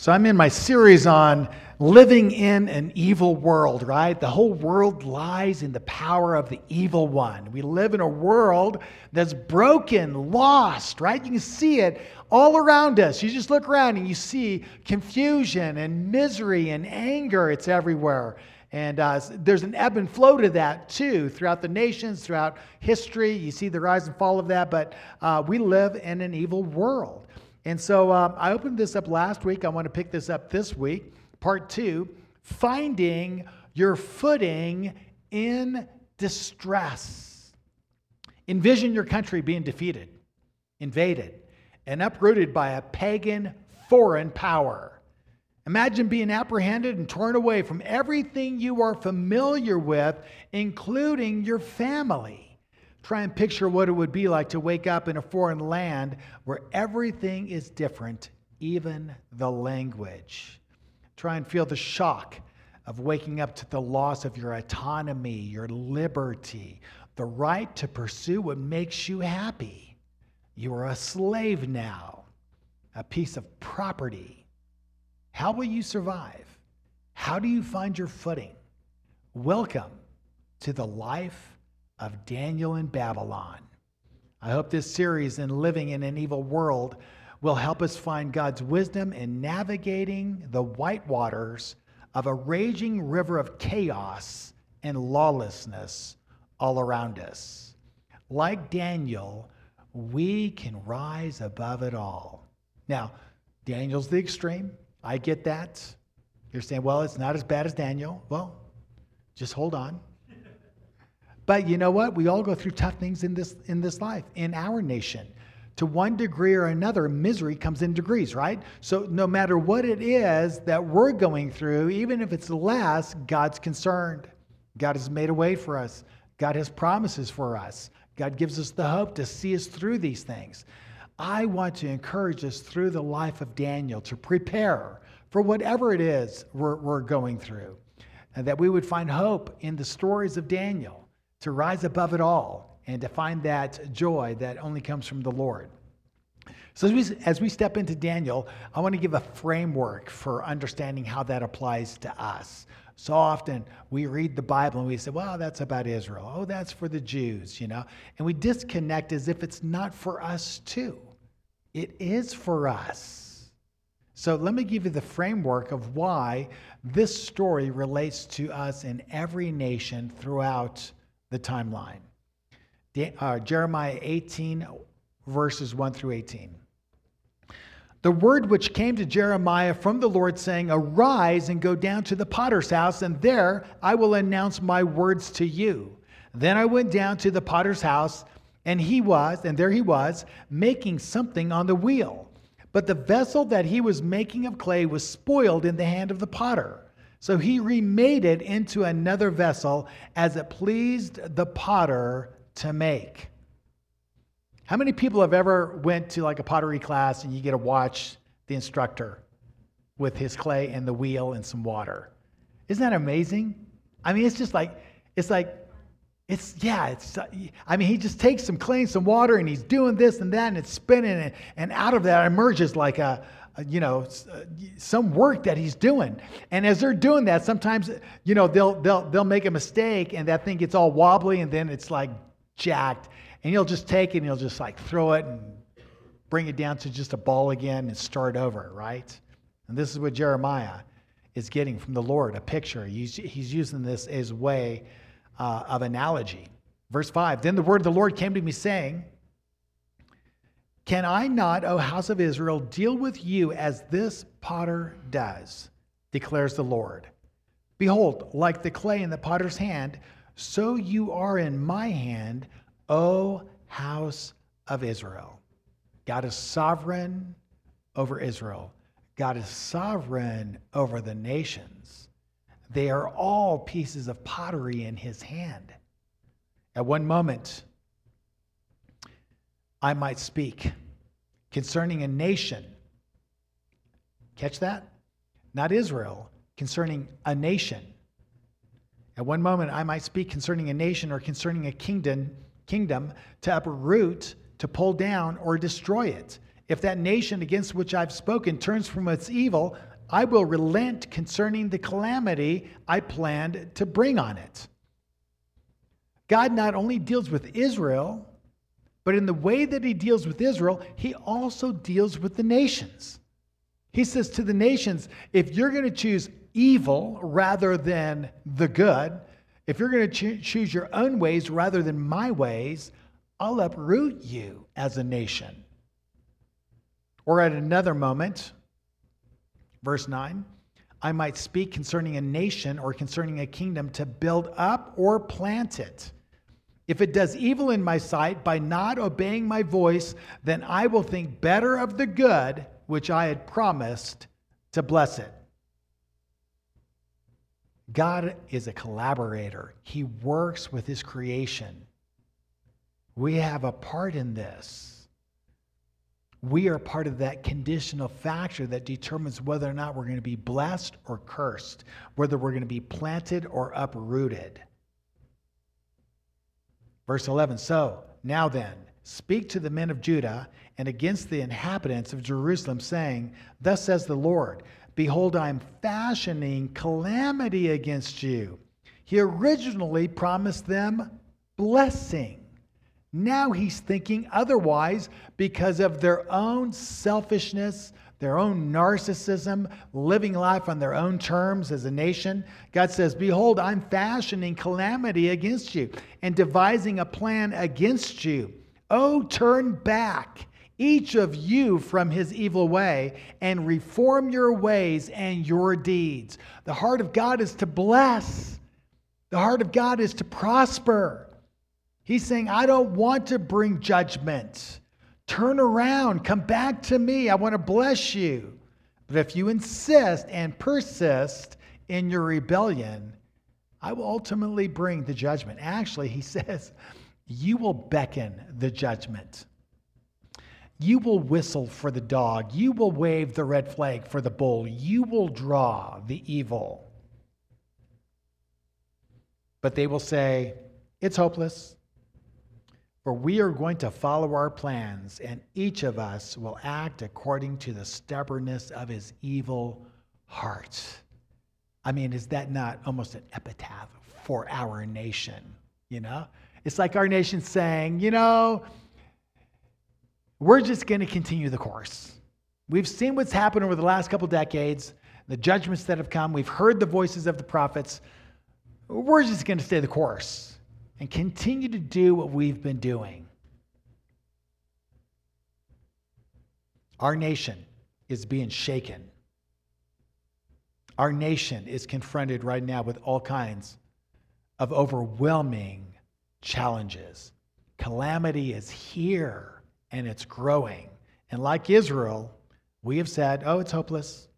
So I'm in my series on living in an evil world, right? The whole world lies in the power of the evil one. We live in a world that's broken, lost, right? You can see it all around us. You just look around and you see confusion and misery and anger. It's everywhere. And uh, there's an ebb and flow to that too throughout the nations, throughout history. You see the rise and fall of that, but uh, we live in an evil world. And so um, I opened this up last week. I want to pick this up this week, part two finding your footing in distress. Envision your country being defeated, invaded, and uprooted by a pagan foreign power. Imagine being apprehended and torn away from everything you are familiar with, including your family. Try and picture what it would be like to wake up in a foreign land where everything is different, even the language. Try and feel the shock of waking up to the loss of your autonomy, your liberty, the right to pursue what makes you happy. You are a slave now, a piece of property. How will you survive? How do you find your footing? Welcome to the life of Daniel in Babylon. I hope this series in Living in an Evil World will help us find God's wisdom in navigating the white waters of a raging river of chaos and lawlessness all around us. Like Daniel, we can rise above it all. Now, Daniel's the extreme. I get that. You're saying, well, it's not as bad as Daniel. Well, just hold on. But you know what? We all go through tough things in this in this life, in our nation. To one degree or another, misery comes in degrees, right? So no matter what it is that we're going through, even if it's less, God's concerned. God has made a way for us. God has promises for us. God gives us the hope to see us through these things. I want to encourage us through the life of Daniel to prepare for whatever it is we're, we're going through, and that we would find hope in the stories of Daniel to rise above it all and to find that joy that only comes from the Lord. So, as we, as we step into Daniel, I want to give a framework for understanding how that applies to us. So often we read the Bible and we say, well, that's about Israel. Oh, that's for the Jews, you know? And we disconnect as if it's not for us too. It is for us. So let me give you the framework of why this story relates to us in every nation throughout the timeline. Uh, Jeremiah 18, verses 1 through 18. The word which came to Jeremiah from the Lord, saying, Arise and go down to the potter's house, and there I will announce my words to you. Then I went down to the potter's house, and he was, and there he was, making something on the wheel. But the vessel that he was making of clay was spoiled in the hand of the potter. So he remade it into another vessel as it pleased the potter to make. How many people have ever went to like a pottery class and you get to watch the instructor with his clay and the wheel and some water? Isn't that amazing? I mean, it's just like it's like it's yeah, it's I mean, he just takes some clay and some water and he's doing this and that and it's spinning and, and out of that emerges like a you know, uh, some work that he's doing. And as they're doing that, sometimes, you know, they'll, they'll, they'll make a mistake and that thing gets all wobbly and then it's like jacked. And he'll just take it and he'll just like throw it and bring it down to just a ball again and start over, right? And this is what Jeremiah is getting from the Lord a picture. He's, he's using this as way uh, of analogy. Verse 5 Then the word of the Lord came to me saying, can I not, O house of Israel, deal with you as this potter does, declares the Lord? Behold, like the clay in the potter's hand, so you are in my hand, O house of Israel. God is sovereign over Israel. God is sovereign over the nations. They are all pieces of pottery in his hand. At one moment, I might speak concerning a nation. Catch that? Not Israel, concerning a nation. At one moment, I might speak concerning a nation or concerning a kingdom, kingdom to uproot, to pull down, or destroy it. If that nation against which I've spoken turns from its evil, I will relent concerning the calamity I planned to bring on it. God not only deals with Israel, but in the way that he deals with Israel, he also deals with the nations. He says to the nations, if you're going to choose evil rather than the good, if you're going to cho- choose your own ways rather than my ways, I'll uproot you as a nation. Or at another moment, verse 9, I might speak concerning a nation or concerning a kingdom to build up or plant it. If it does evil in my sight by not obeying my voice, then I will think better of the good which I had promised to bless it. God is a collaborator, He works with His creation. We have a part in this. We are part of that conditional factor that determines whether or not we're going to be blessed or cursed, whether we're going to be planted or uprooted. Verse 11 So, now then, speak to the men of Judah and against the inhabitants of Jerusalem, saying, Thus says the Lord, Behold, I am fashioning calamity against you. He originally promised them blessing. Now he's thinking otherwise because of their own selfishness, their own narcissism, living life on their own terms as a nation. God says, Behold, I'm fashioning calamity against you and devising a plan against you. Oh, turn back, each of you, from his evil way and reform your ways and your deeds. The heart of God is to bless, the heart of God is to prosper. He's saying, I don't want to bring judgment. Turn around, come back to me. I want to bless you. But if you insist and persist in your rebellion, I will ultimately bring the judgment. Actually, he says, you will beckon the judgment. You will whistle for the dog. You will wave the red flag for the bull. You will draw the evil. But they will say, It's hopeless. For we are going to follow our plans, and each of us will act according to the stubbornness of his evil heart. I mean, is that not almost an epitaph for our nation? You know? It's like our nation saying, you know, we're just going to continue the course. We've seen what's happened over the last couple decades, the judgments that have come. We've heard the voices of the prophets. We're just going to stay the course and continue to do what we've been doing. Our nation is being shaken. Our nation is confronted right now with all kinds of overwhelming challenges. Calamity is here and it's growing. And like Israel, we have said, oh, it's hopeless.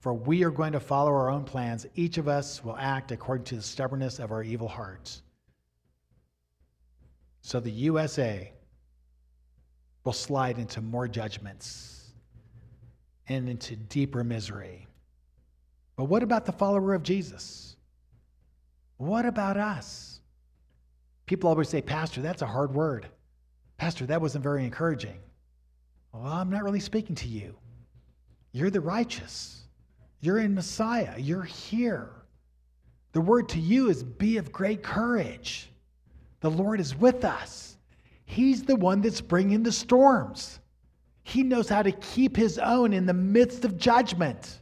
For we are going to follow our own plans. Each of us will act according to the stubbornness of our evil hearts. So the USA will slide into more judgments and into deeper misery. But what about the follower of Jesus? What about us? People always say, Pastor, that's a hard word. Pastor, that wasn't very encouraging. Well, I'm not really speaking to you. You're the righteous. You're in Messiah. You're here. The word to you is be of great courage. The Lord is with us. He's the one that's bringing the storms. He knows how to keep his own in the midst of judgment.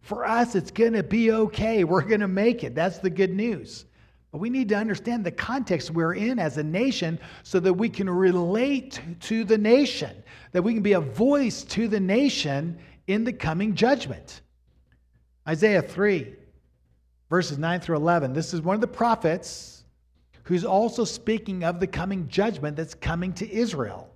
For us, it's going to be okay. We're going to make it. That's the good news. But we need to understand the context we're in as a nation so that we can relate to the nation, that we can be a voice to the nation in the coming judgment. Isaiah 3, verses 9 through 11. This is one of the prophets who's also speaking of the coming judgment that's coming to Israel.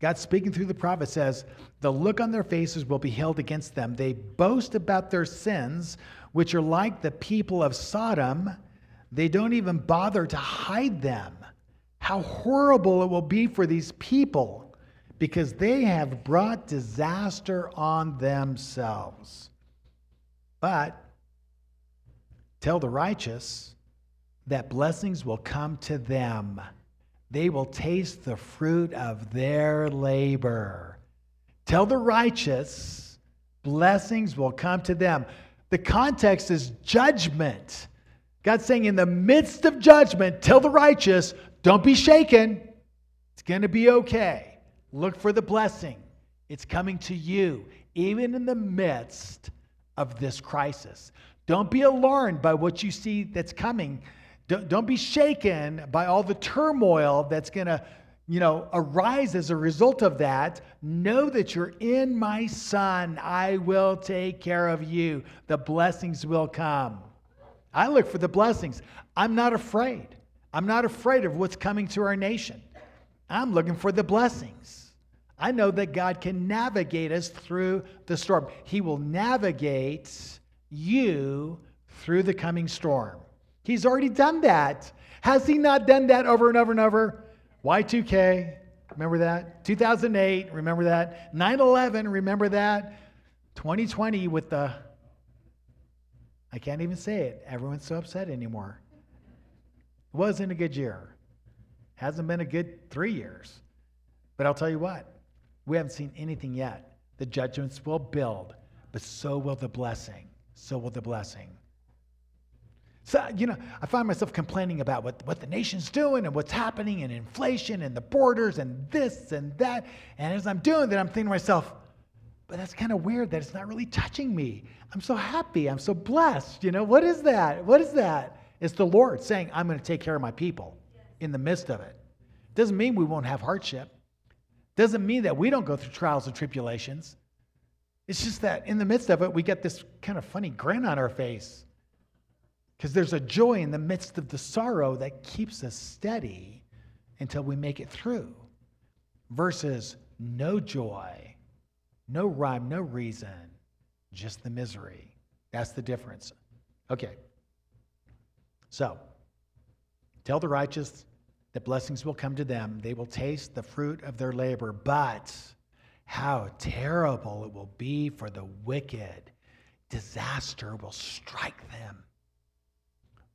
God speaking through the prophet says, The look on their faces will be held against them. They boast about their sins, which are like the people of Sodom. They don't even bother to hide them. How horrible it will be for these people because they have brought disaster on themselves. But tell the righteous, that blessings will come to them. they will taste the fruit of their labor. Tell the righteous, blessings will come to them. The context is judgment. God's saying, in the midst of judgment, tell the righteous, don't be shaken. It's going to be okay. Look for the blessing. It's coming to you, even in the midst of this crisis. Don't be alarmed by what you see that's coming. Don't, don't be shaken by all the turmoil that's going to you know, arise as a result of that, know that you're in my son. I will take care of you. The blessings will come. I look for the blessings. I'm not afraid. I'm not afraid of what's coming to our nation. I'm looking for the blessings. I know that God can navigate us through the storm. He will navigate you through the coming storm. He's already done that. Has He not done that over and over and over? Y2K, remember that? 2008, remember that? 9 11, remember that? 2020 with the, I can't even say it. Everyone's so upset anymore. It wasn't a good year. Hasn't been a good three years. But I'll tell you what, we haven't seen anything yet. The judgments will build, but so will the blessing. So will the blessing. So, you know, I find myself complaining about what, what the nation's doing and what's happening and inflation and the borders and this and that. And as I'm doing that, I'm thinking to myself, but that's kind of weird that it's not really touching me. I'm so happy. I'm so blessed. You know, what is that? What is that? It's the Lord saying, I'm going to take care of my people in the midst of it. Doesn't mean we won't have hardship. Doesn't mean that we don't go through trials and tribulations. It's just that in the midst of it, we get this kind of funny grin on our face. Because there's a joy in the midst of the sorrow that keeps us steady until we make it through, versus no joy, no rhyme, no reason, just the misery. That's the difference. Okay. So, tell the righteous that blessings will come to them. They will taste the fruit of their labor, but how terrible it will be for the wicked. Disaster will strike them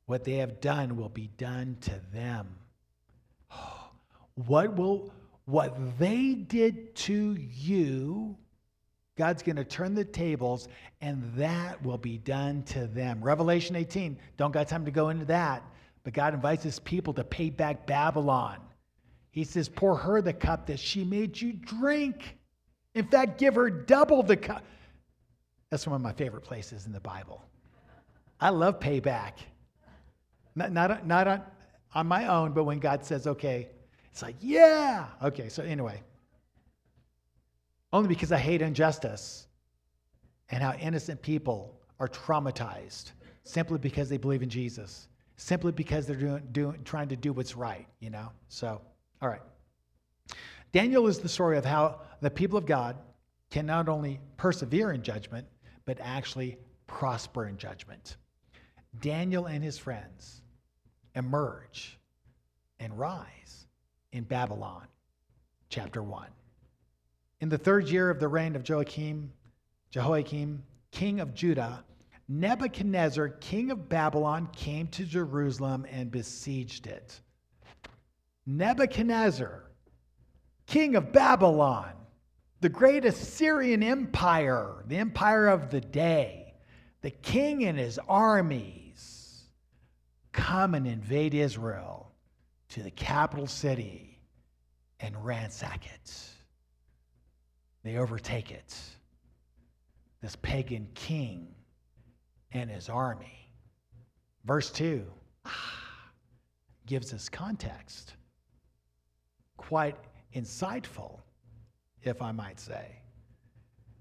what they have done will be done to them. What will what they did to you, God's going to turn the tables and that will be done to them. Revelation 18, don't got time to go into that, but God invites his people to pay back Babylon. He says, Pour her the cup that she made you drink. In fact, give her double the cup. That's one of my favorite places in the Bible. I love payback. Not, not, not on, on my own, but when God says, okay, it's like, yeah. Okay, so anyway. Only because I hate injustice and how innocent people are traumatized simply because they believe in Jesus, simply because they're doing, doing, trying to do what's right, you know? So, all right. Daniel is the story of how the people of God can not only persevere in judgment, but actually prosper in judgment. Daniel and his friends emerge and rise in Babylon, chapter 1. In the third year of the reign of Joachim, Jehoiakim, king of Judah, Nebuchadnezzar, king of Babylon, came to Jerusalem and besieged it. Nebuchadnezzar, king of Babylon, the great Assyrian empire, the empire of the day, the king and his army come and invade Israel to the capital city and ransack it. They overtake it. This pagan king and his army. Verse 2 gives us context. Quite insightful, if I might say.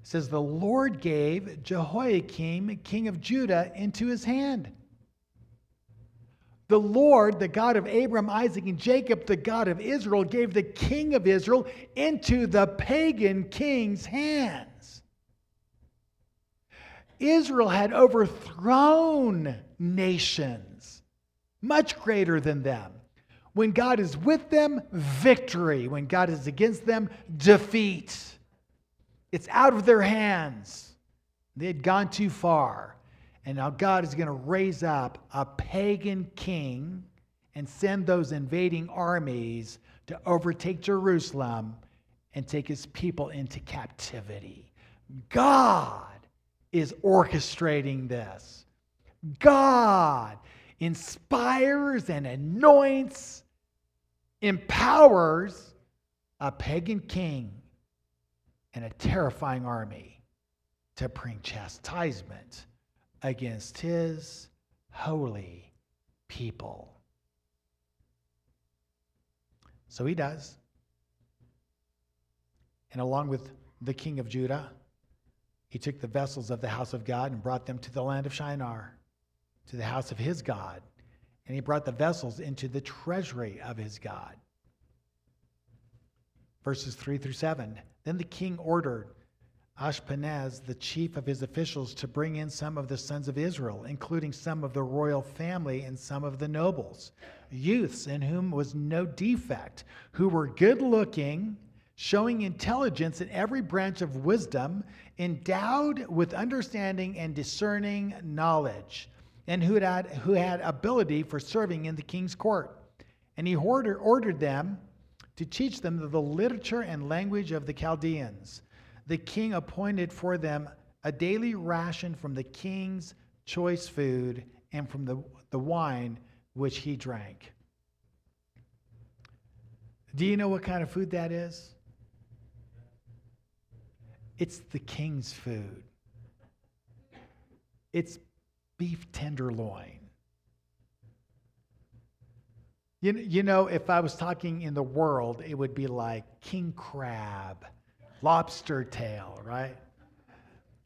It says, The Lord gave Jehoiakim, king of Judah, into his hand the Lord, the God of Abraham, Isaac, and Jacob, the God of Israel, gave the king of Israel into the pagan king's hands. Israel had overthrown nations much greater than them. When God is with them, victory. When God is against them, defeat. It's out of their hands. They had gone too far. And now God is going to raise up a pagan king and send those invading armies to overtake Jerusalem and take his people into captivity. God is orchestrating this. God inspires and anoints, empowers a pagan king and a terrifying army to bring chastisement against his holy people. So he does. And along with the king of Judah, he took the vessels of the house of God and brought them to the land of Shinar, to the house of his God. And he brought the vessels into the treasury of his God. Verses 3 through 7. Then the king ordered Ashpenaz, the chief of his officials, to bring in some of the sons of Israel, including some of the royal family and some of the nobles, youths in whom was no defect, who were good looking, showing intelligence in every branch of wisdom, endowed with understanding and discerning knowledge, and who had, who had ability for serving in the king's court. And he ordered, ordered them to teach them the literature and language of the Chaldeans the king appointed for them a daily ration from the king's choice food and from the, the wine which he drank. Do you know what kind of food that is? It's the king's food. It's beef tenderloin. You, you know, if I was talking in the world, it would be like king crab lobster tail, right?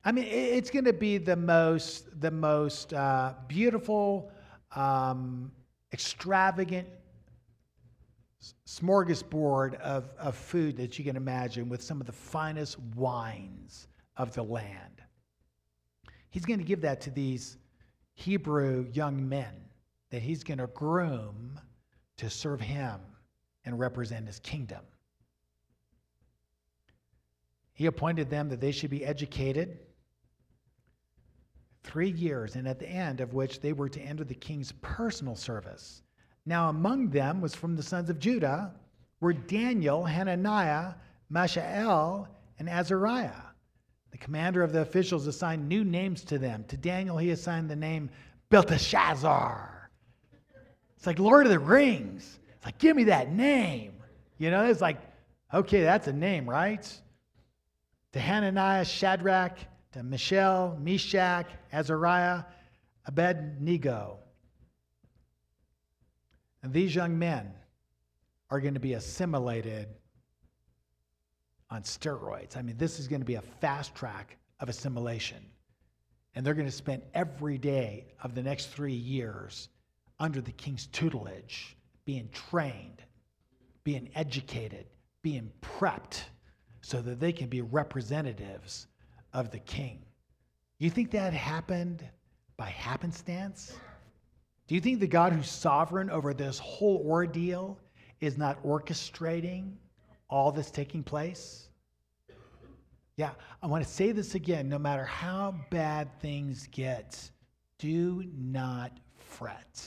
I mean, it's going to be the most, the most uh, beautiful, um, extravagant smorgasbord of, of food that you can imagine with some of the finest wines of the land. He's going to give that to these Hebrew young men that he's going to groom to serve him and represent his kingdom. He appointed them that they should be educated three years, and at the end of which they were to enter the king's personal service. Now, among them was from the sons of Judah were Daniel, Hananiah, Mishael, and Azariah. The commander of the officials assigned new names to them. To Daniel, he assigned the name Belteshazzar. It's like Lord of the Rings. It's like, give me that name. You know, it's like, okay, that's a name, right? To Hananiah, Shadrach, to Mishael, Meshach, Azariah, Abednego. And these young men are going to be assimilated on steroids. I mean, this is going to be a fast track of assimilation. And they're going to spend every day of the next three years under the king's tutelage, being trained, being educated, being prepped so that they can be representatives of the king. You think that happened by happenstance? Do you think the God who's sovereign over this whole ordeal is not orchestrating all this taking place? Yeah, I want to say this again no matter how bad things get, do not fret.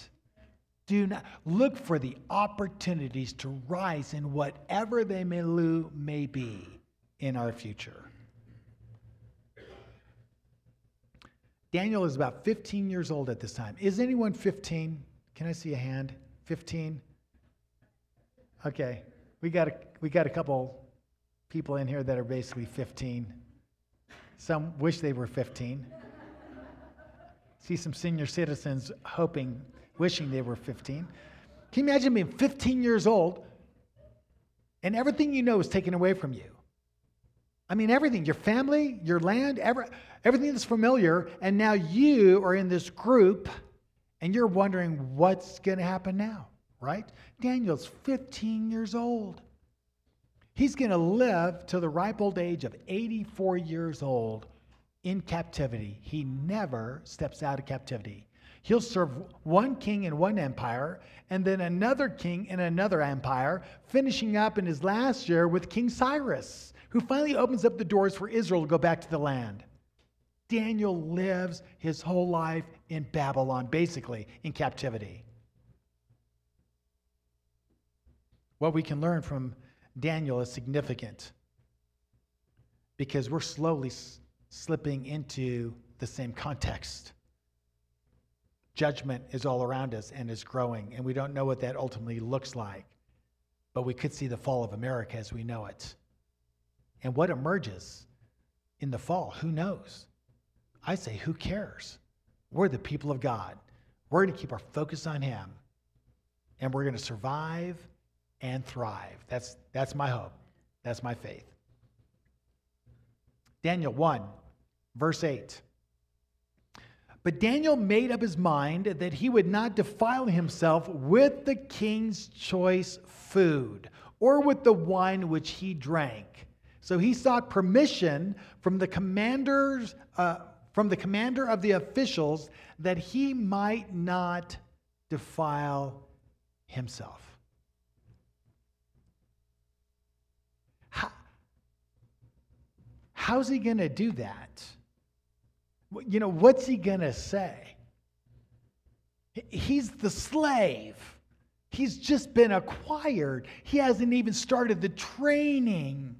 Do not look for the opportunities to rise in whatever they may, may be in our future. Daniel is about 15 years old at this time. Is anyone 15? Can I see a hand? 15? Okay. We got a, we got a couple people in here that are basically 15. Some wish they were 15. See some senior citizens hoping, wishing they were 15. Can you imagine being 15 years old and everything you know is taken away from you? I mean, everything your family, your land, every, everything that's familiar. And now you are in this group and you're wondering what's going to happen now, right? Daniel's 15 years old. He's going to live to the ripe old age of 84 years old in captivity. He never steps out of captivity. He'll serve one king in one empire and then another king in another empire, finishing up in his last year with King Cyrus who finally opens up the doors for Israel to go back to the land. Daniel lives his whole life in Babylon, basically in captivity. What we can learn from Daniel is significant because we're slowly s- slipping into the same context. Judgment is all around us and is growing, and we don't know what that ultimately looks like. But we could see the fall of America as we know it. And what emerges in the fall, who knows? I say, who cares? We're the people of God. We're going to keep our focus on Him, and we're going to survive and thrive. That's, that's my hope. That's my faith. Daniel 1, verse 8. But Daniel made up his mind that he would not defile himself with the king's choice food or with the wine which he drank. So he sought permission from the commanders, uh, from the commander of the officials, that he might not defile himself. How, how's he going to do that? You know, what's he going to say? He's the slave. He's just been acquired. He hasn't even started the training.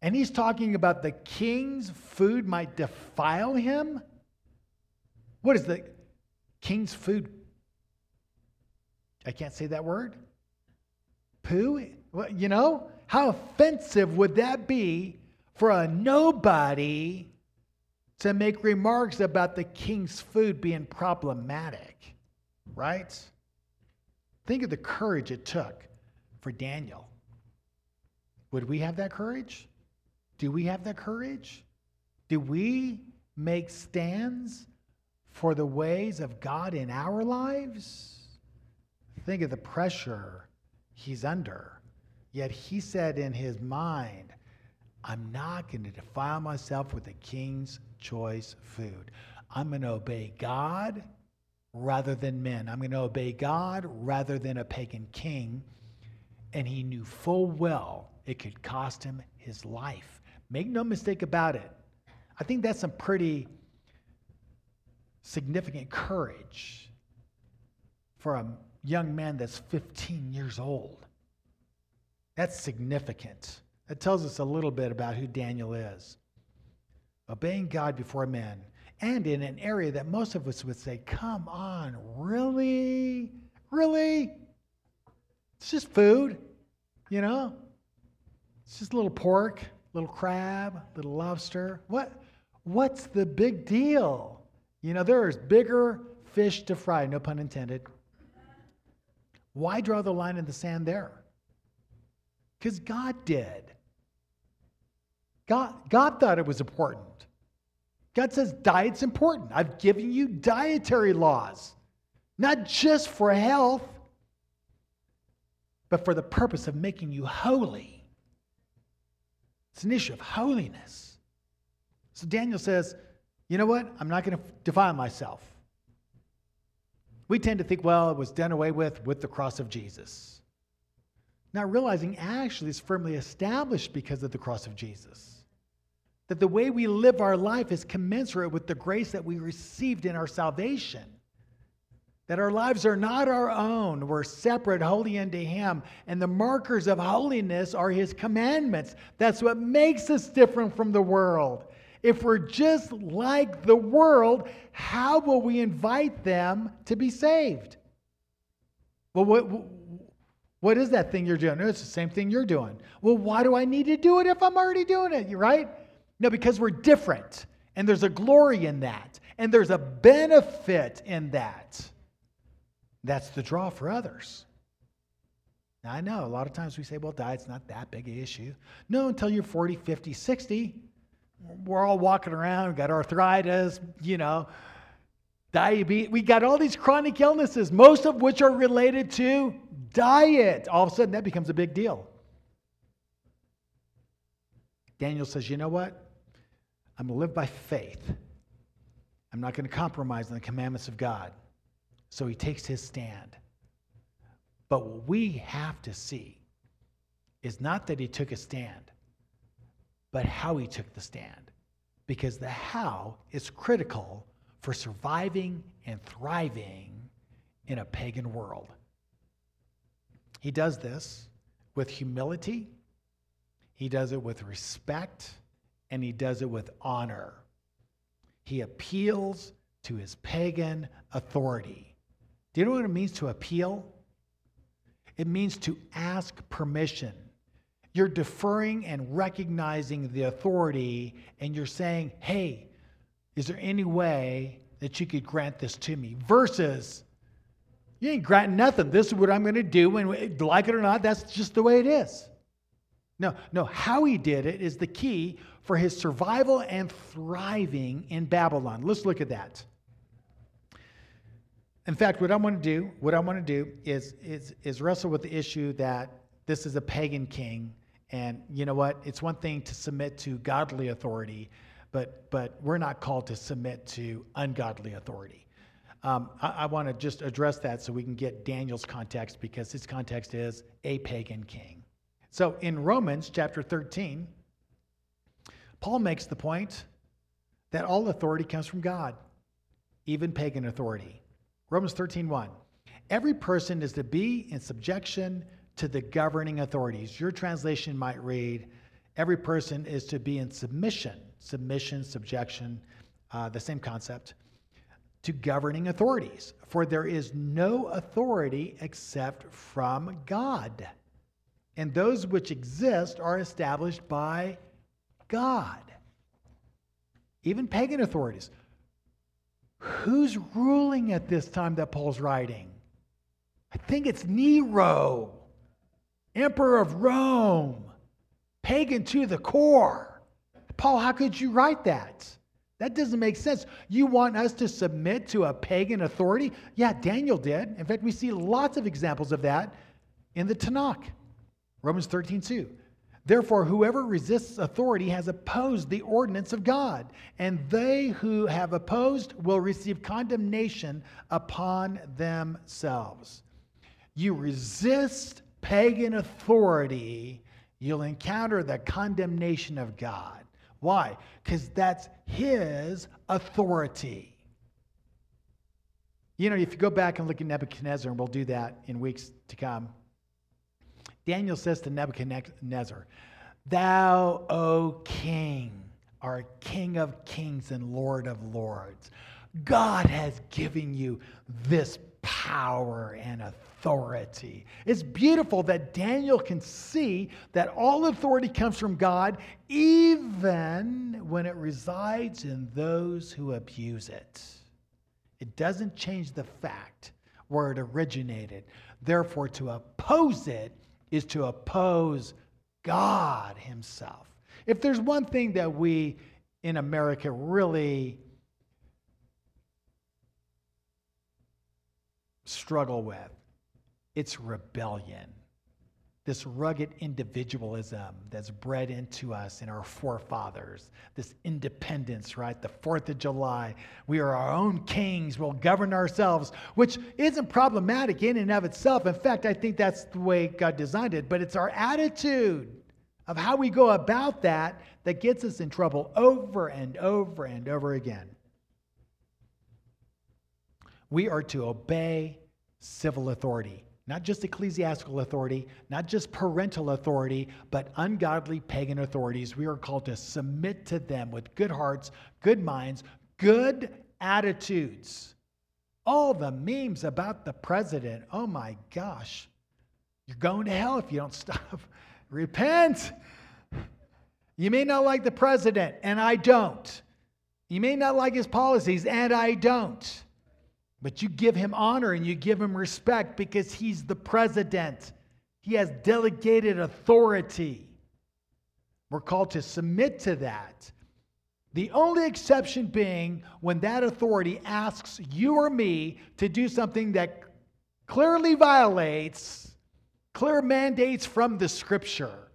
And he's talking about the king's food might defile him. What is the king's food? I can't say that word. Poo? Well, you know, how offensive would that be for a nobody to make remarks about the king's food being problematic? Right? Think of the courage it took for Daniel. Would we have that courage? Do we have that courage? Do we make stands for the ways of God in our lives? Think of the pressure he's under. Yet he said in his mind, I'm not going to defile myself with the king's choice food. I'm going to obey God rather than men. I'm going to obey God rather than a pagan king. And he knew full well it could cost him his life. Make no mistake about it. I think that's some pretty significant courage for a young man that's 15 years old. That's significant. That tells us a little bit about who Daniel is. Obeying God before men, and in an area that most of us would say, come on, really? Really? It's just food, you know? It's just a little pork little crab, little lobster. What, what's the big deal? You know, there's bigger fish to fry, no pun intended. Why draw the line in the sand there? Because God did. God, God thought it was important. God says diet's important. I've given you dietary laws, not just for health, but for the purpose of making you holy. It's an issue of holiness. So Daniel says, you know what? I'm not going to defile myself. We tend to think, well, it was done away with with the cross of Jesus. Not realizing actually it's firmly established because of the cross of Jesus. That the way we live our life is commensurate with the grace that we received in our salvation that our lives are not our own. We're separate, holy unto Him. And the markers of holiness are His commandments. That's what makes us different from the world. If we're just like the world, how will we invite them to be saved? Well, what, what is that thing you're doing? it's the same thing you're doing. Well, why do I need to do it if I'm already doing it? Right? No, because we're different. And there's a glory in that. And there's a benefit in that. That's the draw for others. Now, I know a lot of times we say, well, diet's not that big an issue. No, until you're 40, 50, 60. We're all walking around, we've got arthritis, you know, diabetes. We got all these chronic illnesses, most of which are related to diet. All of a sudden, that becomes a big deal. Daniel says, you know what? I'm going to live by faith. I'm not going to compromise on the commandments of God. So he takes his stand. But what we have to see is not that he took a stand, but how he took the stand. Because the how is critical for surviving and thriving in a pagan world. He does this with humility, he does it with respect, and he does it with honor. He appeals to his pagan authority. Do you know what it means to appeal? It means to ask permission. You're deferring and recognizing the authority, and you're saying, hey, is there any way that you could grant this to me? Versus, you ain't granting nothing. This is what I'm going to do, and like it or not, that's just the way it is. No, no, how he did it is the key for his survival and thriving in Babylon. Let's look at that. In fact, what I want to do, what I want to do is, is, is wrestle with the issue that this is a pagan king. And you know what? It's one thing to submit to godly authority, but, but we're not called to submit to ungodly authority. Um, I, I want to just address that so we can get Daniel's context because his context is a pagan king. So in Romans chapter 13, Paul makes the point that all authority comes from God, even pagan authority. Romans 13:1. Every person is to be in subjection to the governing authorities. Your translation might read, every person is to be in submission, submission, subjection, uh, the same concept, to governing authorities. For there is no authority except from God. And those which exist are established by God. Even pagan authorities. Who's ruling at this time that Paul's writing? I think it's Nero, Emperor of Rome, pagan to the core. Paul, how could you write that? That doesn't make sense. You want us to submit to a pagan authority? Yeah, Daniel did. In fact, we see lots of examples of that in the Tanakh. Romans 13, 2. Therefore, whoever resists authority has opposed the ordinance of God, and they who have opposed will receive condemnation upon themselves. You resist pagan authority, you'll encounter the condemnation of God. Why? Because that's His authority. You know, if you go back and look at Nebuchadnezzar, and we'll do that in weeks to come, Daniel says to Nebuchadnezzar, Thou, O king, art king of kings and lord of lords. God has given you this power and authority. It's beautiful that Daniel can see that all authority comes from God, even when it resides in those who abuse it. It doesn't change the fact where it originated. Therefore, to oppose it is to oppose God Himself. If there's one thing that we in America really struggle with, it's rebellion. This rugged individualism that's bred into us in our forefathers, this independence, right? The 4th of July. We are our own kings, we'll govern ourselves, which isn't problematic in and of itself. In fact, I think that's the way God designed it, but it's our attitude of how we go about that that gets us in trouble over and over and over again. We are to obey civil authority. Not just ecclesiastical authority, not just parental authority, but ungodly pagan authorities. We are called to submit to them with good hearts, good minds, good attitudes. All the memes about the president, oh my gosh, you're going to hell if you don't stop. Repent. You may not like the president, and I don't. You may not like his policies, and I don't. But you give him honor and you give him respect because he's the president. He has delegated authority. We're called to submit to that. The only exception being when that authority asks you or me to do something that clearly violates clear mandates from the scripture.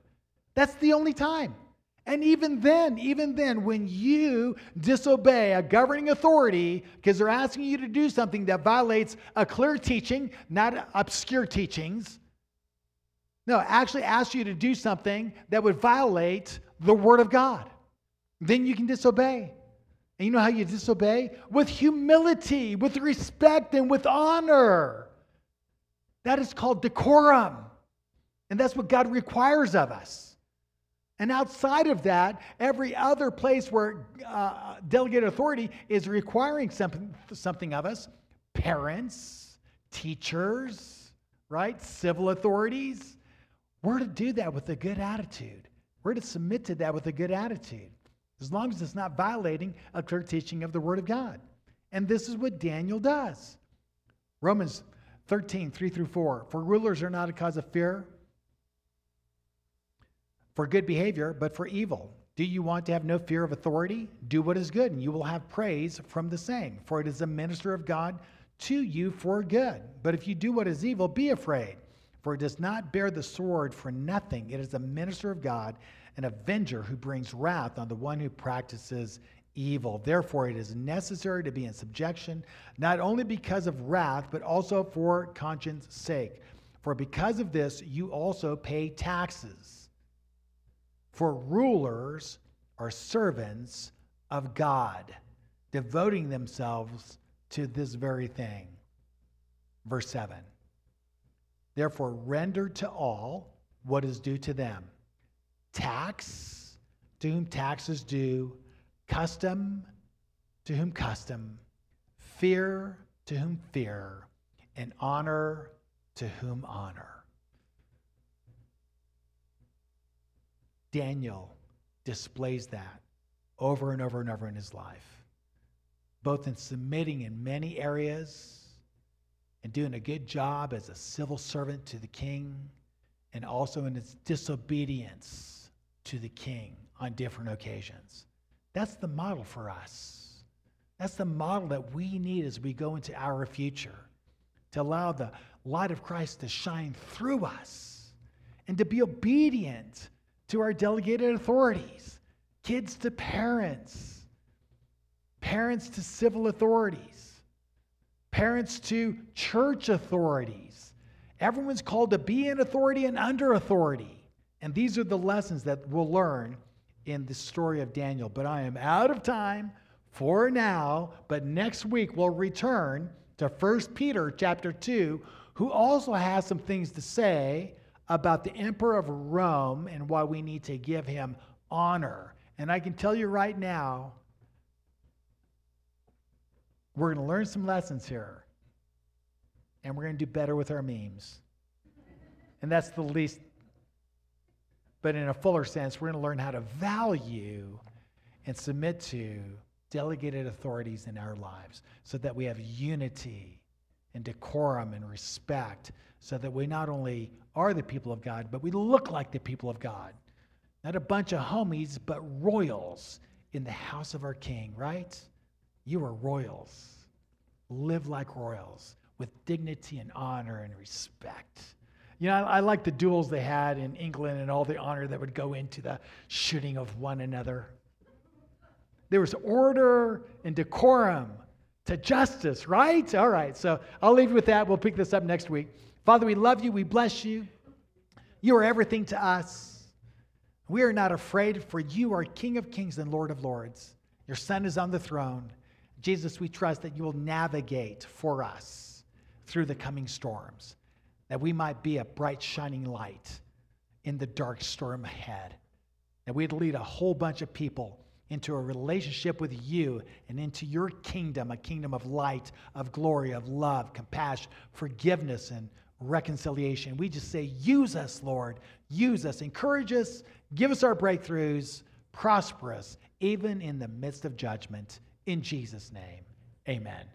That's the only time. And even then, even then, when you disobey a governing authority because they're asking you to do something that violates a clear teaching, not obscure teachings, no, actually ask you to do something that would violate the Word of God, then you can disobey. And you know how you disobey? With humility, with respect, and with honor. That is called decorum. And that's what God requires of us. And outside of that, every other place where uh, delegated authority is requiring something, something of us parents, teachers, right? Civil authorities. We're to do that with a good attitude. We're to submit to that with a good attitude, as long as it's not violating a clear teaching of the Word of God. And this is what Daniel does. Romans 13, 3 through 4. For rulers are not a cause of fear for good behavior, but for evil. Do you want to have no fear of authority? Do what is good, and you will have praise from the same. For it is a minister of God to you for good. But if you do what is evil, be afraid. For it does not bear the sword for nothing. It is a minister of God, an avenger who brings wrath on the one who practices evil. Therefore, it is necessary to be in subjection, not only because of wrath, but also for conscience sake. For because of this, you also pay taxes. For rulers are servants of God, devoting themselves to this very thing. Verse 7 Therefore, render to all what is due to them. Tax, to whom tax is due, custom, to whom custom, fear, to whom fear, and honor, to whom honor. Daniel displays that over and over and over in his life, both in submitting in many areas and doing a good job as a civil servant to the king, and also in his disobedience to the king on different occasions. That's the model for us. That's the model that we need as we go into our future to allow the light of Christ to shine through us and to be obedient to our delegated authorities, kids to parents, parents to civil authorities, parents to church authorities. Everyone's called to be in authority and under authority. And these are the lessons that we'll learn in the story of Daniel. But I am out of time for now, but next week we'll return to 1 Peter chapter 2, who also has some things to say about the emperor of Rome and why we need to give him honor. And I can tell you right now, we're going to learn some lessons here. And we're going to do better with our memes. And that's the least, but in a fuller sense, we're going to learn how to value and submit to delegated authorities in our lives so that we have unity and decorum and respect so that we not only are the people of God, but we look like the people of God. Not a bunch of homies, but royals in the house of our king, right? You are royals. Live like royals with dignity and honor and respect. You know, I, I, like the duels they had in England and all the honor that would go into the shooting of one another. There was order and decorum to justice, right? All right, so I'll leave you with that. We'll pick this up next week. Father, we love you. We bless you. You are everything to us. We are not afraid, for you are King of kings and Lord of lords. Your Son is on the throne. Jesus, we trust that you will navigate for us through the coming storms, that we might be a bright, shining light in the dark storm ahead, that we'd lead a whole bunch of people into a relationship with you and into your kingdom, a kingdom of light, of glory, of love, compassion, forgiveness, and reconciliation. We just say, use us, Lord. Use us. Encourage us. Give us our breakthroughs. Prosper us, even in the midst of judgment. In Jesus' name, amen.